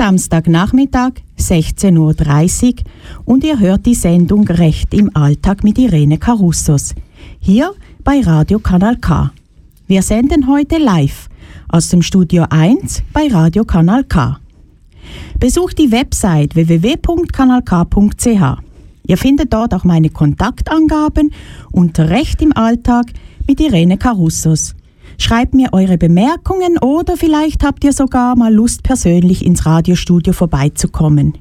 Samstagnachmittag 16.30 Uhr und ihr hört die Sendung Recht im Alltag mit Irene Carussos. Hier bei Radio Kanal K. Wir senden heute live aus dem Studio 1 bei Radio Kanal K. Besucht die Website www.kanalk.ch. Ihr findet dort auch meine Kontaktangaben unter Recht im Alltag mit Irene Carussos. Schreibt mir eure Bemerkungen oder vielleicht habt ihr sogar mal Lust, persönlich ins Radiostudio vorbeizukommen.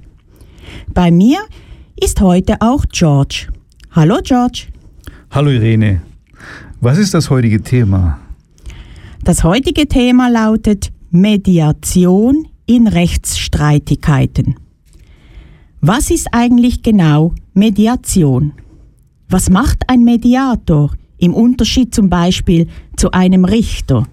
Bei mir ist heute auch George. Hallo George. Hallo Irene. Was ist das heutige Thema? Das heutige Thema lautet Mediation in Rechtsstreitigkeiten. Was ist eigentlich genau Mediation? Was macht ein Mediator im Unterschied zum Beispiel zu einem Richter?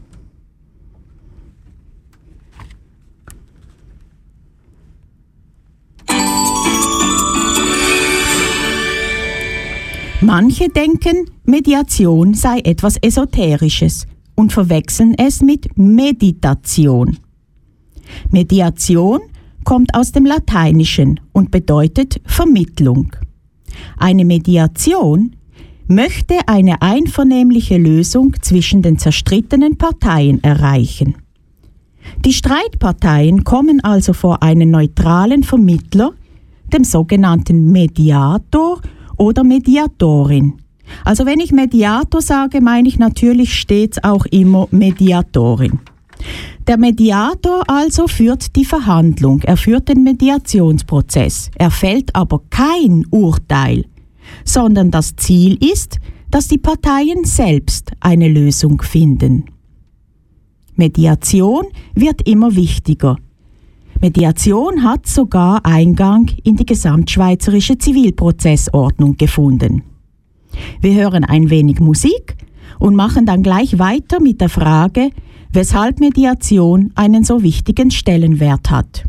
Manche denken, Mediation sei etwas Esoterisches und verwechseln es mit Meditation. Mediation kommt aus dem Lateinischen und bedeutet Vermittlung. Eine Mediation möchte eine einvernehmliche Lösung zwischen den zerstrittenen Parteien erreichen. Die Streitparteien kommen also vor einen neutralen Vermittler, dem sogenannten Mediator oder Mediatorin. Also wenn ich Mediator sage, meine ich natürlich stets auch immer Mediatorin. Der Mediator also führt die Verhandlung, er führt den Mediationsprozess, er fällt aber kein Urteil, sondern das Ziel ist, dass die Parteien selbst eine Lösung finden. Mediation wird immer wichtiger. Mediation hat sogar Eingang in die gesamtschweizerische Zivilprozessordnung gefunden. Wir hören ein wenig Musik und machen dann gleich weiter mit der Frage, weshalb Mediation einen so wichtigen Stellenwert hat.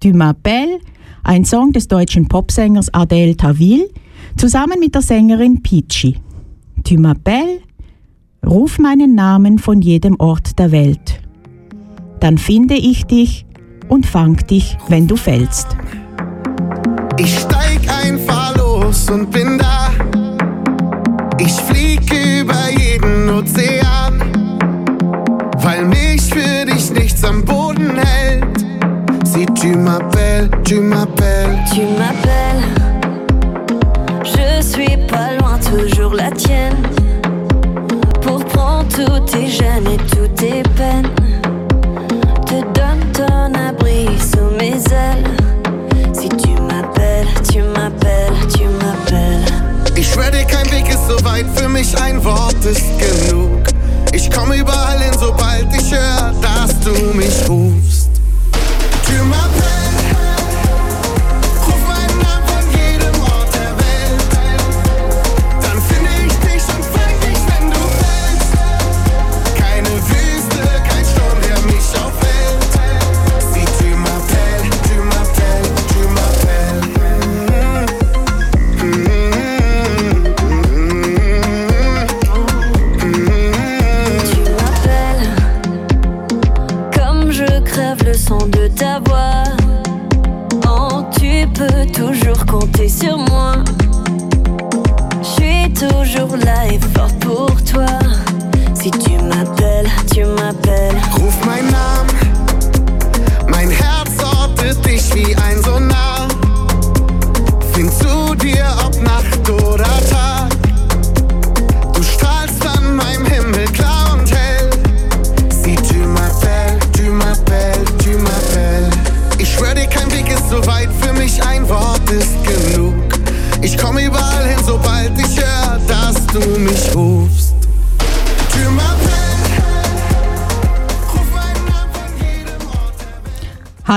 Du m'appelles, ein Song des deutschen Popsängers Adele Tawil, zusammen mit der Sängerin Peachy. Tu m'appelles, ruf meinen Namen von jedem Ort der Welt. Dann finde ich dich und fang dich, wenn du fällst. Ich steig einfach los und bin da. Ich flieg über jeden Ozean weil mich für dich nichts am Boden hält. Si tu m'appelles, tu m'appelles. Tu m'appelles, gênes et toutes tes peines. Te donne ton abri sous mes ailes. Si tu m'appelles, tu m'appelles, tu m'appelles. Ich schwör dir, kein Weg ist so weit, für mich ein Wort ist genug. Ich komme überall hin, sobald ich höre, dass du mich rufst.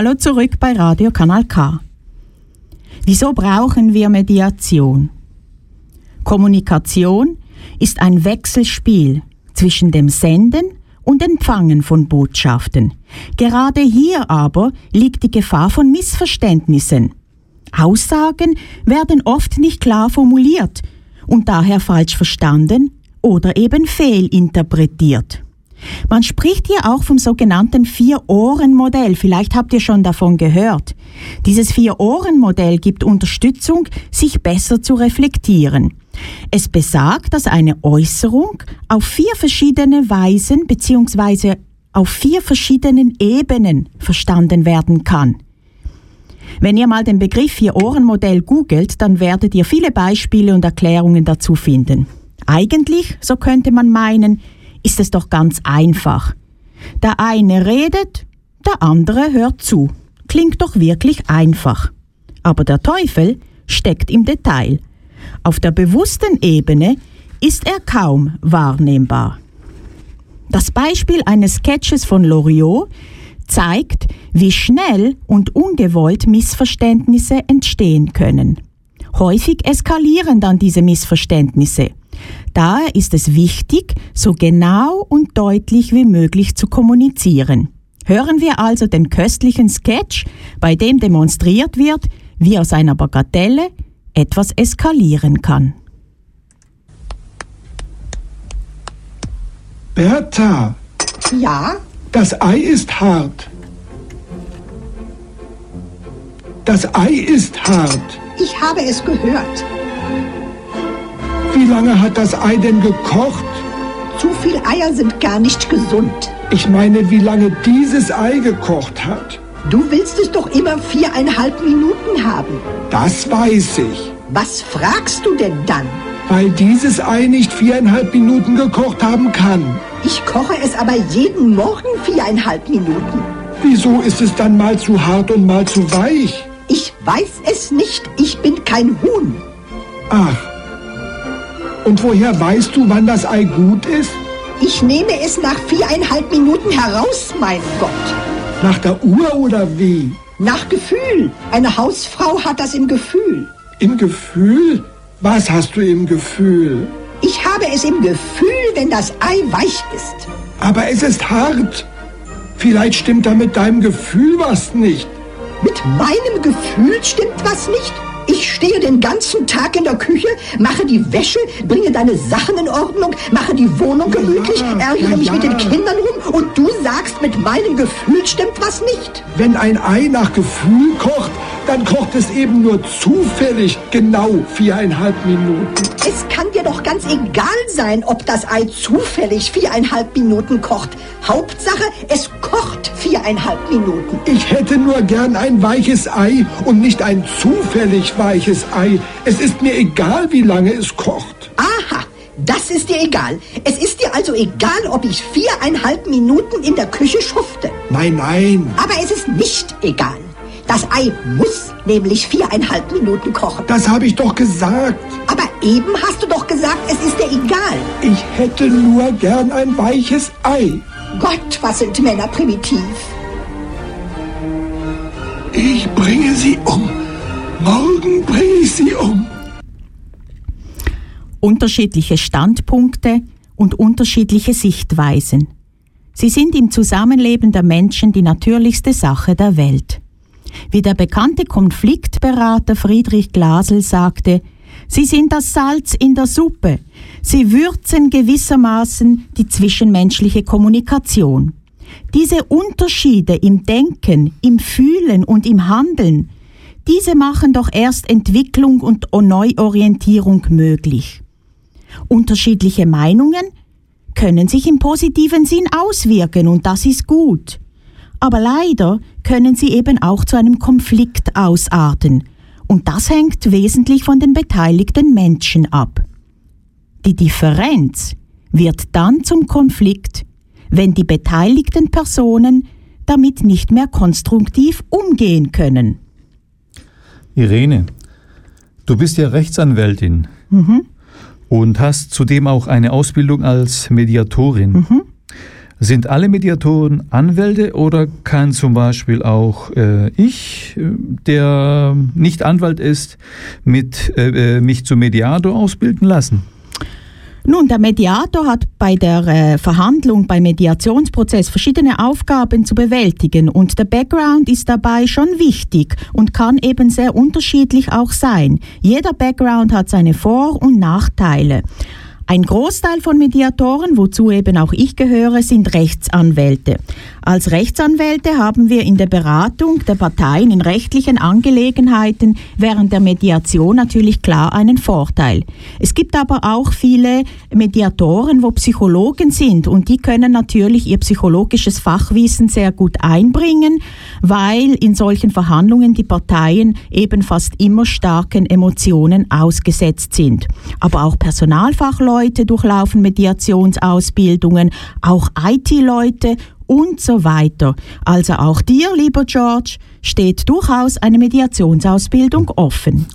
Hallo zurück bei Radio Kanal K. Wieso brauchen wir Mediation? Kommunikation ist ein Wechselspiel zwischen dem Senden und Empfangen von Botschaften. Gerade hier aber liegt die Gefahr von Missverständnissen. Aussagen werden oft nicht klar formuliert und daher falsch verstanden oder eben fehlinterpretiert. Man spricht hier auch vom sogenannten Vier-Ohren-Modell. Vielleicht habt ihr schon davon gehört. Dieses Vier-Ohren-Modell gibt Unterstützung, sich besser zu reflektieren. Es besagt, dass eine Äußerung auf vier verschiedene Weisen bzw. auf vier verschiedenen Ebenen verstanden werden kann. Wenn ihr mal den Begriff Vier-Ohren-Modell googelt, dann werdet ihr viele Beispiele und Erklärungen dazu finden. Eigentlich, so könnte man meinen, ist es doch ganz einfach. Der eine redet, der andere hört zu. Klingt doch wirklich einfach. Aber der Teufel steckt im Detail. Auf der bewussten Ebene ist er kaum wahrnehmbar. Das Beispiel eines Sketches von Loriot zeigt, wie schnell und ungewollt Missverständnisse entstehen können. Häufig eskalieren dann diese Missverständnisse. Daher ist es wichtig, so genau und deutlich wie möglich zu kommunizieren. Hören wir also den köstlichen Sketch, bei dem demonstriert wird, wie aus einer Bagatelle etwas eskalieren kann. Bertha, Ja, das Ei ist hart. Das Ei ist hart. ich habe es gehört. Wie lange hat das Ei denn gekocht? Zu viel Eier sind gar nicht gesund. Ich meine, wie lange dieses Ei gekocht hat. Du willst es doch immer viereinhalb Minuten haben. Das weiß ich. Was fragst du denn dann? Weil dieses Ei nicht viereinhalb Minuten gekocht haben kann. Ich koche es aber jeden Morgen viereinhalb Minuten. Wieso ist es dann mal zu hart und mal zu weich? Ich weiß es nicht. Ich bin kein Huhn. Ach. Und woher weißt du, wann das Ei gut ist? Ich nehme es nach viereinhalb Minuten heraus, mein Gott. Nach der Uhr oder wie? Nach Gefühl. Eine Hausfrau hat das im Gefühl. Im Gefühl? Was hast du im Gefühl? Ich habe es im Gefühl, wenn das Ei weich ist. Aber es ist hart. Vielleicht stimmt da mit deinem Gefühl was nicht. Mit meinem Gefühl stimmt was nicht. Ich stehe den ganzen Tag in der Küche, mache die Wäsche, bringe deine Sachen in Ordnung, mache die Wohnung gemütlich, ärgere mich mit den Kindern rum und du sagst, mit meinem Gefühl stimmt was nicht. Wenn ein Ei nach Gefühl kocht, dann kocht es eben nur zufällig genau viereinhalb Minuten. Es kann dir doch ganz egal sein, ob das Ei zufällig viereinhalb Minuten kocht. Hauptsache, es kocht viereinhalb Minuten. Ich hätte nur gern ein weiches Ei und nicht ein zufällig weiches Ei. Es ist mir egal, wie lange es kocht. Aha, das ist dir egal. Es ist dir also egal, ob ich viereinhalb Minuten in der Küche schufte. Nein, nein. Aber es ist nicht egal. Das Ei muss nämlich viereinhalb Minuten kochen. Das habe ich doch gesagt. Aber eben hast du doch gesagt, es ist dir egal. Ich hätte nur gern ein weiches Ei. Gott, was sind Männer primitiv. Ich bringe sie um. Morgen bringe ich sie um. Unterschiedliche Standpunkte und unterschiedliche Sichtweisen. Sie sind im Zusammenleben der Menschen die natürlichste Sache der Welt. Wie der bekannte Konfliktberater Friedrich Glasel sagte, Sie sind das Salz in der Suppe. Sie würzen gewissermaßen die zwischenmenschliche Kommunikation. Diese Unterschiede im Denken, im Fühlen und im Handeln, diese machen doch erst Entwicklung und Neuorientierung möglich. Unterschiedliche Meinungen können sich im positiven Sinn auswirken und das ist gut. Aber leider können sie eben auch zu einem Konflikt ausarten und das hängt wesentlich von den beteiligten Menschen ab. Die Differenz wird dann zum Konflikt, wenn die beteiligten Personen damit nicht mehr konstruktiv umgehen können. Irene, du bist ja Rechtsanwältin und hast zudem auch eine Ausbildung als Mediatorin. Sind alle Mediatoren Anwälte oder kann zum Beispiel auch äh, ich, äh, der nicht Anwalt ist, mit, äh, äh, mich zum Mediator ausbilden lassen? Nun, der Mediator hat bei der äh, Verhandlung, beim Mediationsprozess verschiedene Aufgaben zu bewältigen und der Background ist dabei schon wichtig und kann eben sehr unterschiedlich auch sein. Jeder Background hat seine Vor- und Nachteile. Ein Großteil von Mediatoren, wozu eben auch ich gehöre, sind Rechtsanwälte. Als Rechtsanwälte haben wir in der Beratung der Parteien in rechtlichen Angelegenheiten während der Mediation natürlich klar einen Vorteil. Es gibt aber auch viele Mediatoren, wo Psychologen sind und die können natürlich ihr psychologisches Fachwissen sehr gut einbringen, weil in solchen Verhandlungen die Parteien eben fast immer starken Emotionen ausgesetzt sind. Aber auch Personalfachleute durchlaufen Mediationsausbildungen, auch IT-Leute und so weiter. Also auch dir, lieber George, steht durchaus eine Mediationsausbildung offen.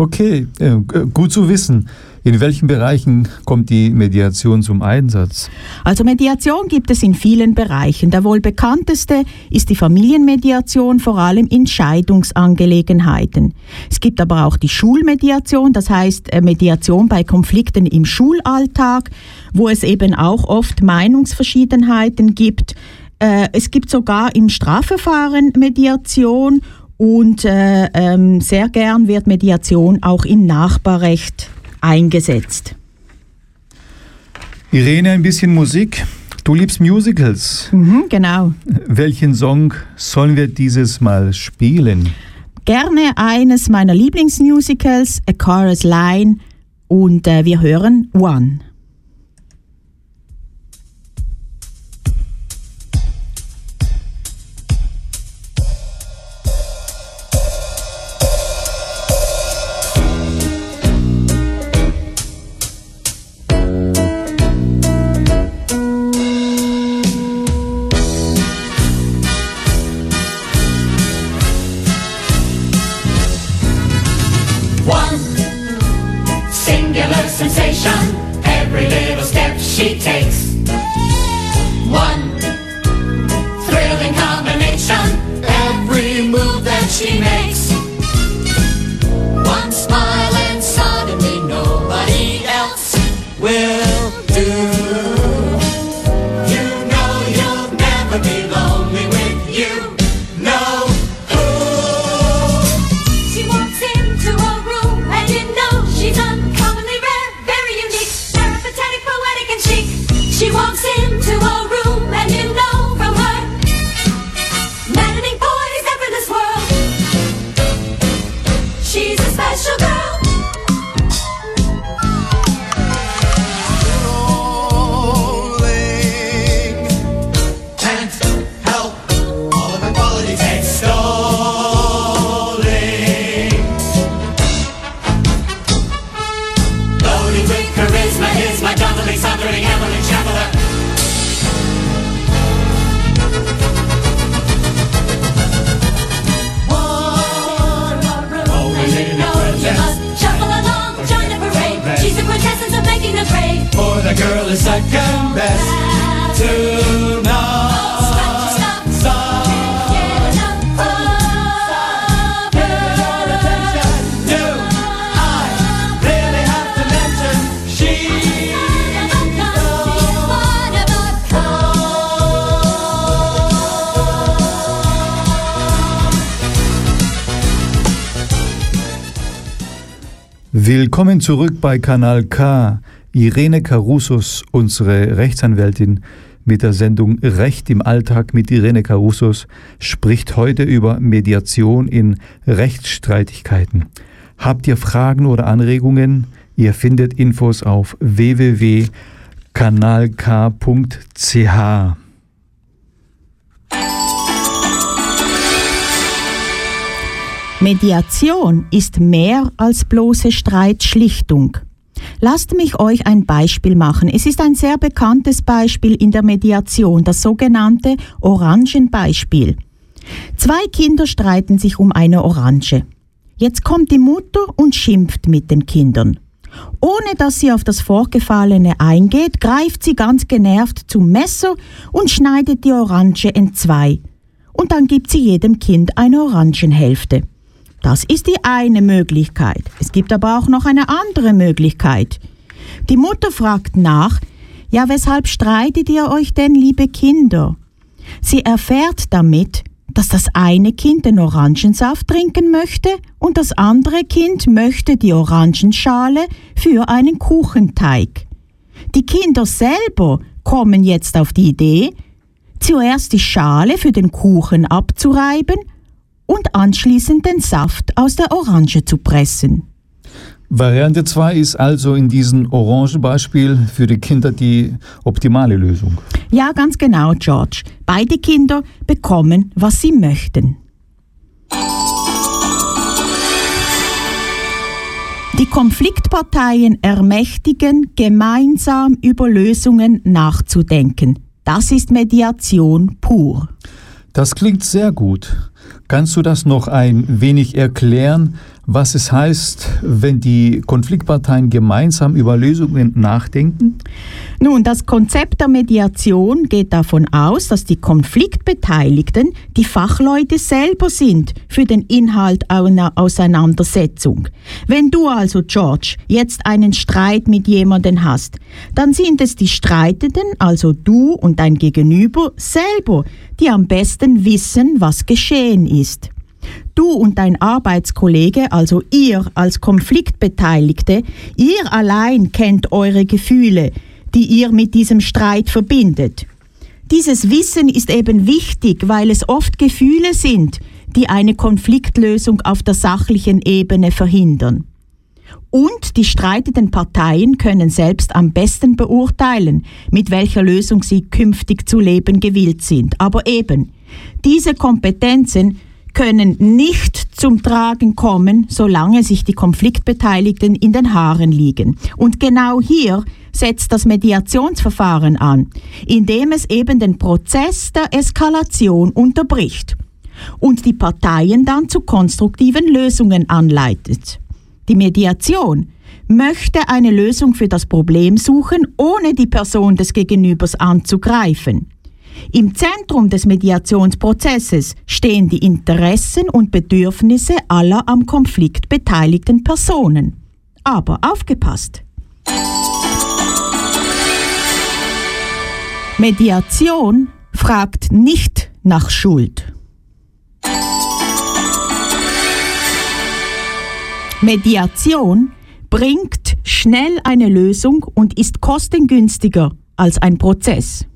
Okay, äh, gut zu wissen. In welchen Bereichen kommt die Mediation zum Einsatz? Also Mediation gibt es in vielen Bereichen. Der wohl bekannteste ist die Familienmediation, vor allem in Scheidungsangelegenheiten. Es gibt aber auch die Schulmediation, das heißt äh, Mediation bei Konflikten im Schulalltag, wo es eben auch oft Meinungsverschiedenheiten gibt. Äh, es gibt sogar im Strafverfahren Mediation und äh, ähm, sehr gern wird Mediation auch im Nachbarrecht eingesetzt. Irene, ein bisschen Musik. Du liebst Musicals. Mhm, genau. Welchen Song sollen wir dieses Mal spielen? Gerne eines meiner Lieblingsmusicals, A Chorus Line, und äh, wir hören One. walks into Willkommen zurück bei Kanal K. Irene Carusos, unsere Rechtsanwältin mit der Sendung Recht im Alltag mit Irene Carusos, spricht heute über Mediation in Rechtsstreitigkeiten. Habt ihr Fragen oder Anregungen? Ihr findet Infos auf www.kanalk.ch. Mediation ist mehr als bloße Streitschlichtung. Lasst mich euch ein Beispiel machen. Es ist ein sehr bekanntes Beispiel in der Mediation, das sogenannte Orangenbeispiel. Zwei Kinder streiten sich um eine Orange. Jetzt kommt die Mutter und schimpft mit den Kindern. Ohne dass sie auf das Vorgefallene eingeht, greift sie ganz genervt zum Messer und schneidet die Orange in zwei. Und dann gibt sie jedem Kind eine Orangenhälfte. Das ist die eine Möglichkeit. Es gibt aber auch noch eine andere Möglichkeit. Die Mutter fragt nach, ja, weshalb streitet ihr euch denn, liebe Kinder? Sie erfährt damit, dass das eine Kind den Orangensaft trinken möchte und das andere Kind möchte die Orangenschale für einen Kuchenteig. Die Kinder selber kommen jetzt auf die Idee, zuerst die Schale für den Kuchen abzureiben und anschließend den Saft aus der Orange zu pressen. Variante 2 ist also in diesem Orangenbeispiel für die Kinder die optimale Lösung. Ja, ganz genau, George. Beide Kinder bekommen, was sie möchten. Die Konfliktparteien ermächtigen, gemeinsam über Lösungen nachzudenken. Das ist Mediation pur. Das klingt sehr gut. Kannst du das noch ein wenig erklären, was es heißt, wenn die Konfliktparteien gemeinsam über Lösungen nachdenken? Nun, das Konzept der Mediation geht davon aus, dass die Konfliktbeteiligten die Fachleute selber sind für den Inhalt einer Auseinandersetzung. Wenn du also, George, jetzt einen Streit mit jemandem hast, dann sind es die Streitenden, also du und dein Gegenüber selber, die am besten wissen, was geschehen ist. Du und dein Arbeitskollege, also ihr als Konfliktbeteiligte, ihr allein kennt eure Gefühle, die ihr mit diesem Streit verbindet. Dieses Wissen ist eben wichtig, weil es oft Gefühle sind, die eine Konfliktlösung auf der sachlichen Ebene verhindern. Und die streitenden Parteien können selbst am besten beurteilen, mit welcher Lösung sie künftig zu leben gewillt sind. Aber eben, diese Kompetenzen können nicht zum Tragen kommen, solange sich die Konfliktbeteiligten in den Haaren liegen. Und genau hier setzt das Mediationsverfahren an, indem es eben den Prozess der Eskalation unterbricht und die Parteien dann zu konstruktiven Lösungen anleitet. Die Mediation möchte eine Lösung für das Problem suchen, ohne die Person des Gegenübers anzugreifen. Im Zentrum des Mediationsprozesses stehen die Interessen und Bedürfnisse aller am Konflikt beteiligten Personen. Aber aufgepasst! Mediation fragt nicht nach Schuld. Mediation bringt schnell eine Lösung und ist kostengünstiger als ein Prozess.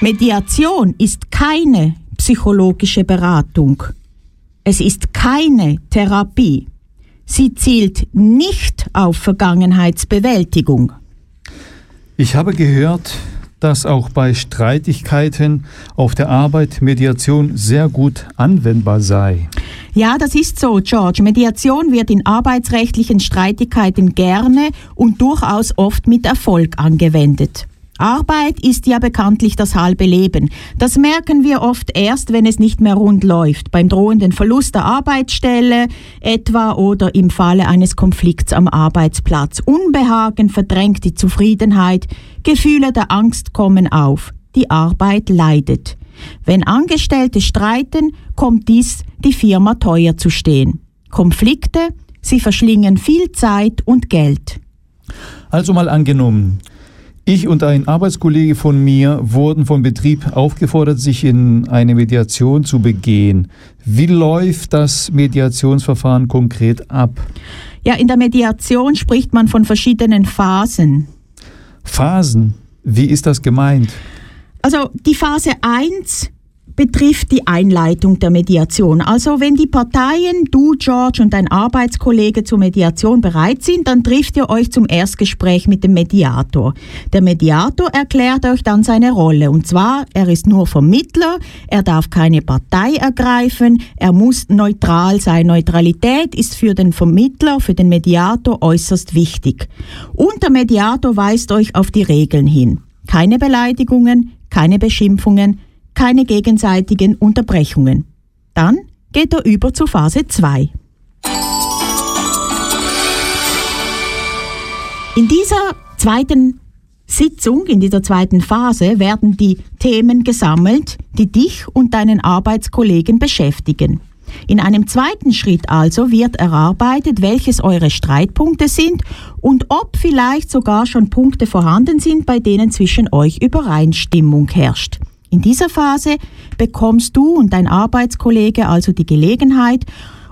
Mediation ist keine psychologische Beratung. Es ist keine Therapie. Sie zielt nicht auf Vergangenheitsbewältigung. Ich habe gehört, dass auch bei Streitigkeiten auf der Arbeit Mediation sehr gut anwendbar sei. Ja, das ist so, George. Mediation wird in arbeitsrechtlichen Streitigkeiten gerne und durchaus oft mit Erfolg angewendet. Arbeit ist ja bekanntlich das halbe Leben. Das merken wir oft erst, wenn es nicht mehr rund läuft, beim drohenden Verlust der Arbeitsstelle etwa oder im Falle eines Konflikts am Arbeitsplatz. Unbehagen verdrängt die Zufriedenheit, Gefühle der Angst kommen auf, die Arbeit leidet. Wenn Angestellte streiten, kommt dies die Firma teuer zu stehen. Konflikte, sie verschlingen viel Zeit und Geld. Also mal angenommen, ich und ein Arbeitskollege von mir wurden vom Betrieb aufgefordert, sich in eine Mediation zu begehen. Wie läuft das Mediationsverfahren konkret ab? Ja, in der Mediation spricht man von verschiedenen Phasen. Phasen? Wie ist das gemeint? Also die Phase 1 betrifft die Einleitung der Mediation. Also wenn die Parteien, du, George und dein Arbeitskollege zur Mediation bereit sind, dann trifft ihr euch zum Erstgespräch mit dem Mediator. Der Mediator erklärt euch dann seine Rolle. Und zwar, er ist nur Vermittler, er darf keine Partei ergreifen, er muss neutral sein. Neutralität ist für den Vermittler, für den Mediator äußerst wichtig. Und der Mediator weist euch auf die Regeln hin. Keine Beleidigungen, keine Beschimpfungen, keine gegenseitigen Unterbrechungen. Dann geht er über zu Phase 2. In dieser zweiten Sitzung, in dieser zweiten Phase, werden die Themen gesammelt, die dich und deinen Arbeitskollegen beschäftigen. In einem zweiten Schritt also wird erarbeitet, welches eure Streitpunkte sind und ob vielleicht sogar schon Punkte vorhanden sind, bei denen zwischen euch Übereinstimmung herrscht. In dieser Phase bekommst du und dein Arbeitskollege also die Gelegenheit,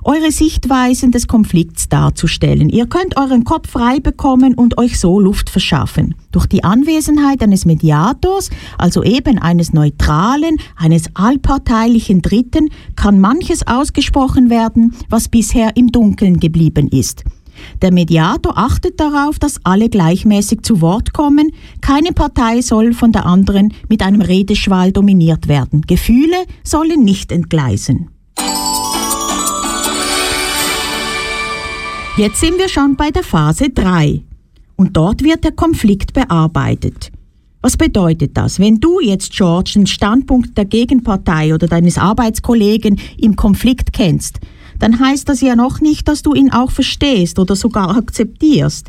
eure Sichtweisen des Konflikts darzustellen. Ihr könnt euren Kopf frei bekommen und euch so Luft verschaffen. Durch die Anwesenheit eines Mediators, also eben eines neutralen, eines allparteilichen Dritten, kann manches ausgesprochen werden, was bisher im Dunkeln geblieben ist. Der Mediator achtet darauf, dass alle gleichmäßig zu Wort kommen. Keine Partei soll von der anderen mit einem Redeschwall dominiert werden. Gefühle sollen nicht entgleisen. Jetzt sind wir schon bei der Phase 3 und dort wird der Konflikt bearbeitet. Was bedeutet das? Wenn du jetzt, George, den Standpunkt der Gegenpartei oder deines Arbeitskollegen im Konflikt kennst, dann heißt das ja noch nicht, dass du ihn auch verstehst oder sogar akzeptierst.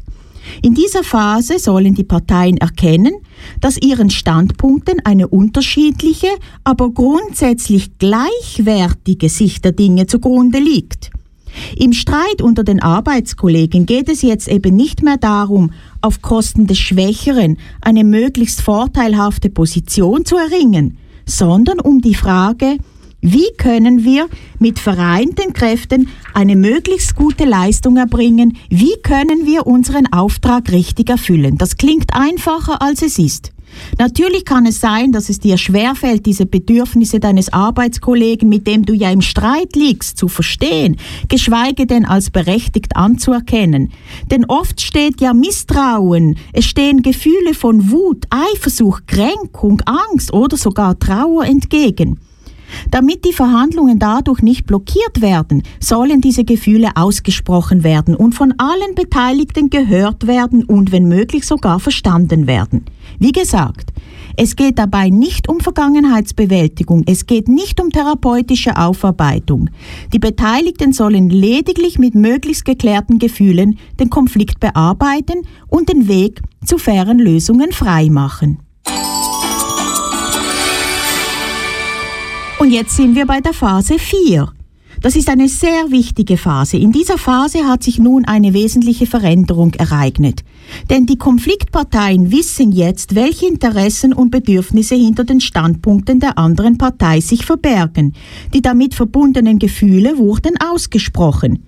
In dieser Phase sollen die Parteien erkennen, dass ihren Standpunkten eine unterschiedliche, aber grundsätzlich gleichwertige Sicht der Dinge zugrunde liegt. Im Streit unter den Arbeitskollegen geht es jetzt eben nicht mehr darum, auf Kosten des Schwächeren eine möglichst vorteilhafte Position zu erringen, sondern um die Frage, wie können wir mit vereinten Kräften eine möglichst gute Leistung erbringen? Wie können wir unseren Auftrag richtig erfüllen? Das klingt einfacher, als es ist. Natürlich kann es sein, dass es dir schwerfällt, diese Bedürfnisse deines Arbeitskollegen, mit dem du ja im Streit liegst, zu verstehen, geschweige denn als berechtigt anzuerkennen. Denn oft steht ja Misstrauen, es stehen Gefühle von Wut, Eifersucht, Kränkung, Angst oder sogar Trauer entgegen. Damit die Verhandlungen dadurch nicht blockiert werden, sollen diese Gefühle ausgesprochen werden und von allen Beteiligten gehört werden und wenn möglich sogar verstanden werden. Wie gesagt, es geht dabei nicht um Vergangenheitsbewältigung, es geht nicht um therapeutische Aufarbeitung. Die Beteiligten sollen lediglich mit möglichst geklärten Gefühlen den Konflikt bearbeiten und den Weg zu fairen Lösungen freimachen. Und jetzt sind wir bei der Phase 4. Das ist eine sehr wichtige Phase. In dieser Phase hat sich nun eine wesentliche Veränderung ereignet. Denn die Konfliktparteien wissen jetzt, welche Interessen und Bedürfnisse hinter den Standpunkten der anderen Partei sich verbergen. Die damit verbundenen Gefühle wurden ausgesprochen.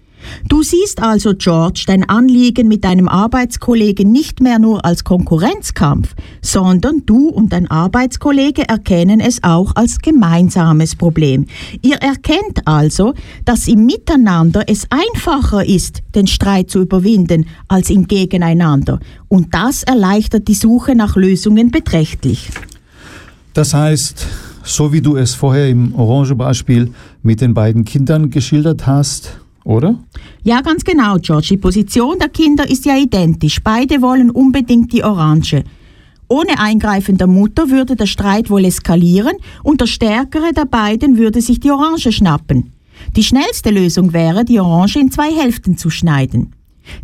Du siehst also, George, dein Anliegen mit deinem Arbeitskollegen nicht mehr nur als Konkurrenzkampf, sondern du und dein Arbeitskollege erkennen es auch als gemeinsames Problem. Ihr erkennt also, dass im Miteinander es einfacher ist, den Streit zu überwinden, als im Gegeneinander. Und das erleichtert die Suche nach Lösungen beträchtlich. Das heißt, so wie du es vorher im Orange-Beispiel mit den beiden Kindern geschildert hast, oder? Ja, ganz genau, George. Die Position der Kinder ist ja identisch. Beide wollen unbedingt die Orange. Ohne Eingreifen der Mutter würde der Streit wohl eskalieren und der Stärkere der beiden würde sich die Orange schnappen. Die schnellste Lösung wäre, die Orange in zwei Hälften zu schneiden.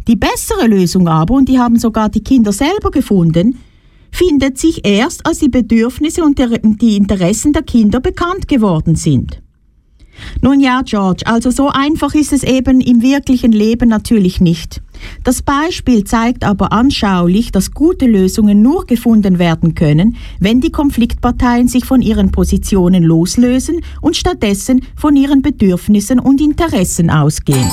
Die bessere Lösung aber, und die haben sogar die Kinder selber gefunden, findet sich erst, als die Bedürfnisse und die Interessen der Kinder bekannt geworden sind. Nun ja, George, also so einfach ist es eben im wirklichen Leben natürlich nicht. Das Beispiel zeigt aber anschaulich, dass gute Lösungen nur gefunden werden können, wenn die Konfliktparteien sich von ihren Positionen loslösen und stattdessen von ihren Bedürfnissen und Interessen ausgehen.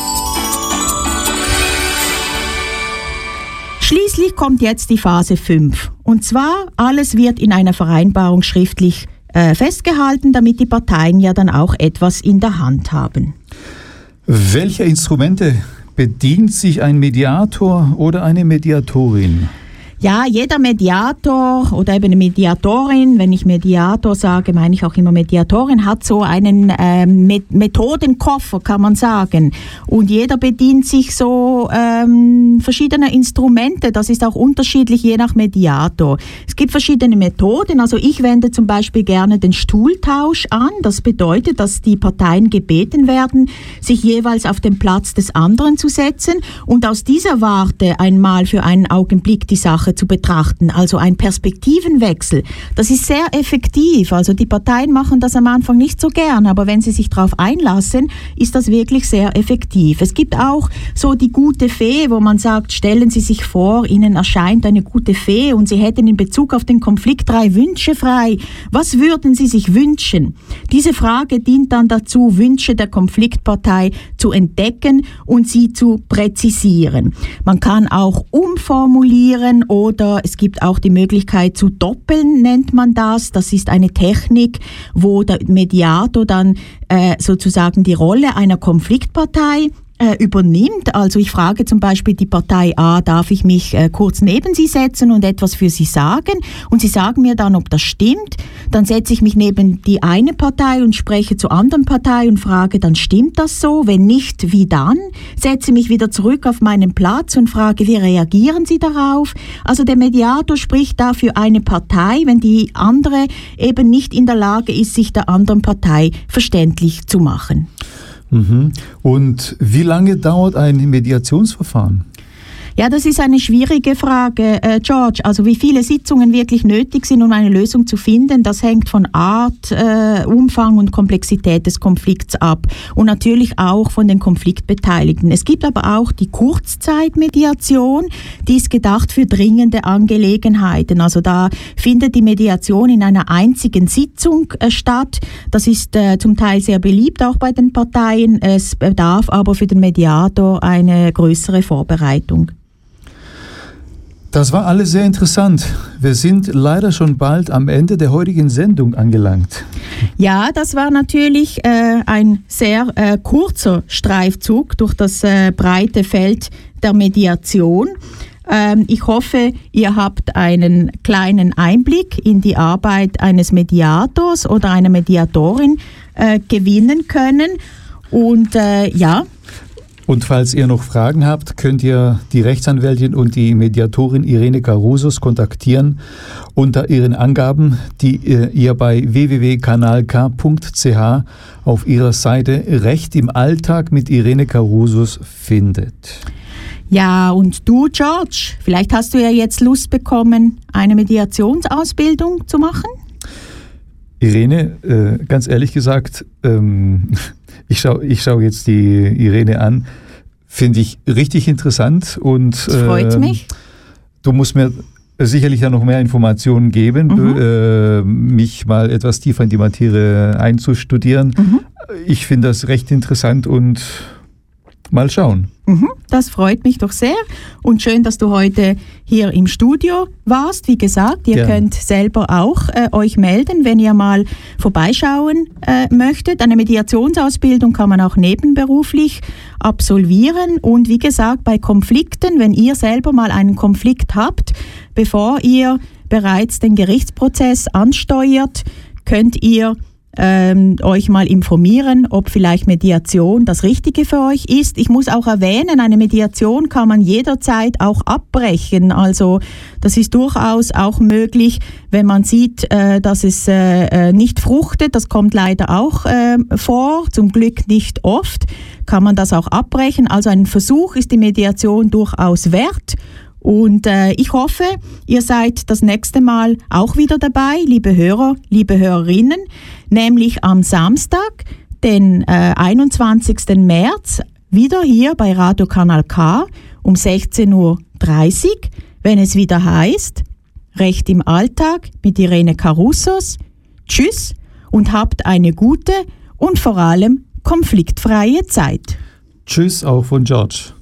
Schließlich kommt jetzt die Phase 5. Und zwar, alles wird in einer Vereinbarung schriftlich äh, festgehalten, damit die Parteien ja dann auch etwas in der Hand haben. Welche Instrumente bedient sich ein Mediator oder eine Mediatorin? Ja, jeder Mediator oder eben eine Mediatorin, wenn ich Mediator sage, meine ich auch immer Mediatorin, hat so einen ähm, Methodenkoffer, kann man sagen. Und jeder bedient sich so ähm, verschiedener Instrumente. Das ist auch unterschiedlich je nach Mediator. Es gibt verschiedene Methoden. Also ich wende zum Beispiel gerne den Stuhltausch an. Das bedeutet, dass die Parteien gebeten werden, sich jeweils auf den Platz des anderen zu setzen und aus dieser Warte einmal für einen Augenblick die Sache Sache zu betrachten, also ein Perspektivenwechsel. Das ist sehr effektiv. Also die Parteien machen das am Anfang nicht so gern, aber wenn sie sich darauf einlassen, ist das wirklich sehr effektiv. Es gibt auch so die gute Fee, wo man sagt, stellen Sie sich vor, Ihnen erscheint eine gute Fee und Sie hätten in Bezug auf den Konflikt drei Wünsche frei. Was würden Sie sich wünschen? Diese Frage dient dann dazu, Wünsche der Konfliktpartei zu entdecken und sie zu präzisieren. Man kann auch umformulieren oder es gibt auch die Möglichkeit zu doppeln, nennt man das. Das ist eine Technik, wo der Mediator dann äh, sozusagen die Rolle einer Konfliktpartei äh, übernimmt. Also ich frage zum Beispiel die Partei A, darf ich mich äh, kurz neben Sie setzen und etwas für Sie sagen? Und Sie sagen mir dann, ob das stimmt. Dann setze ich mich neben die eine Partei und spreche zur anderen Partei und frage, dann stimmt das so? Wenn nicht, wie dann? Setze mich wieder zurück auf meinen Platz und frage, wie reagieren Sie darauf? Also der Mediator spricht da für eine Partei, wenn die andere eben nicht in der Lage ist, sich der anderen Partei verständlich zu machen. Mhm. Und wie lange dauert ein Mediationsverfahren? Ja, das ist eine schwierige Frage, äh, George. Also wie viele Sitzungen wirklich nötig sind, um eine Lösung zu finden, das hängt von Art, äh, Umfang und Komplexität des Konflikts ab und natürlich auch von den Konfliktbeteiligten. Es gibt aber auch die Kurzzeitmediation, die ist gedacht für dringende Angelegenheiten. Also da findet die Mediation in einer einzigen Sitzung äh, statt. Das ist äh, zum Teil sehr beliebt auch bei den Parteien. Es bedarf aber für den Mediator eine größere Vorbereitung. Das war alles sehr interessant. Wir sind leider schon bald am Ende der heutigen Sendung angelangt. Ja, das war natürlich äh, ein sehr äh, kurzer Streifzug durch das äh, breite Feld der Mediation. Ähm, ich hoffe, ihr habt einen kleinen Einblick in die Arbeit eines Mediators oder einer Mediatorin äh, gewinnen können. Und äh, ja, und falls ihr noch Fragen habt, könnt ihr die Rechtsanwältin und die Mediatorin Irene Carusos kontaktieren unter ihren Angaben, die ihr bei www.kanalk.ch auf ihrer Seite Recht im Alltag mit Irene Carusos findet. Ja, und du, George, vielleicht hast du ja jetzt Lust bekommen, eine Mediationsausbildung zu machen? Irene, äh, ganz ehrlich gesagt, ähm, ich schaue ich schau jetzt die Irene an. Finde ich richtig interessant und freut äh, mich. Du musst mir sicherlich ja noch mehr Informationen geben, mhm. äh, mich mal etwas tiefer in die Materie einzustudieren. Mhm. Ich finde das recht interessant und mal schauen. Mhm, das freut mich doch sehr und schön, dass du heute hier im Studio warst. Wie gesagt, ihr Gerne. könnt selber auch äh, euch melden, wenn ihr mal vorbeischauen äh, möchtet. Eine Mediationsausbildung kann man auch nebenberuflich absolvieren und wie gesagt, bei Konflikten, wenn ihr selber mal einen Konflikt habt, bevor ihr bereits den Gerichtsprozess ansteuert, könnt ihr ähm, euch mal informieren, ob vielleicht Mediation das Richtige für euch ist. Ich muss auch erwähnen, eine Mediation kann man jederzeit auch abbrechen. Also das ist durchaus auch möglich, wenn man sieht, äh, dass es äh, äh nicht fruchtet. Das kommt leider auch äh, vor, zum Glück nicht oft. Kann man das auch abbrechen. Also ein Versuch ist die Mediation durchaus wert. Und äh, ich hoffe, ihr seid das nächste Mal auch wieder dabei, liebe Hörer, liebe Hörerinnen, nämlich am Samstag, den äh, 21. März, wieder hier bei Radio Kanal K um 16.30 Uhr, wenn es wieder heißt, Recht im Alltag mit Irene Carusos. Tschüss und habt eine gute und vor allem konfliktfreie Zeit. Tschüss auch von George.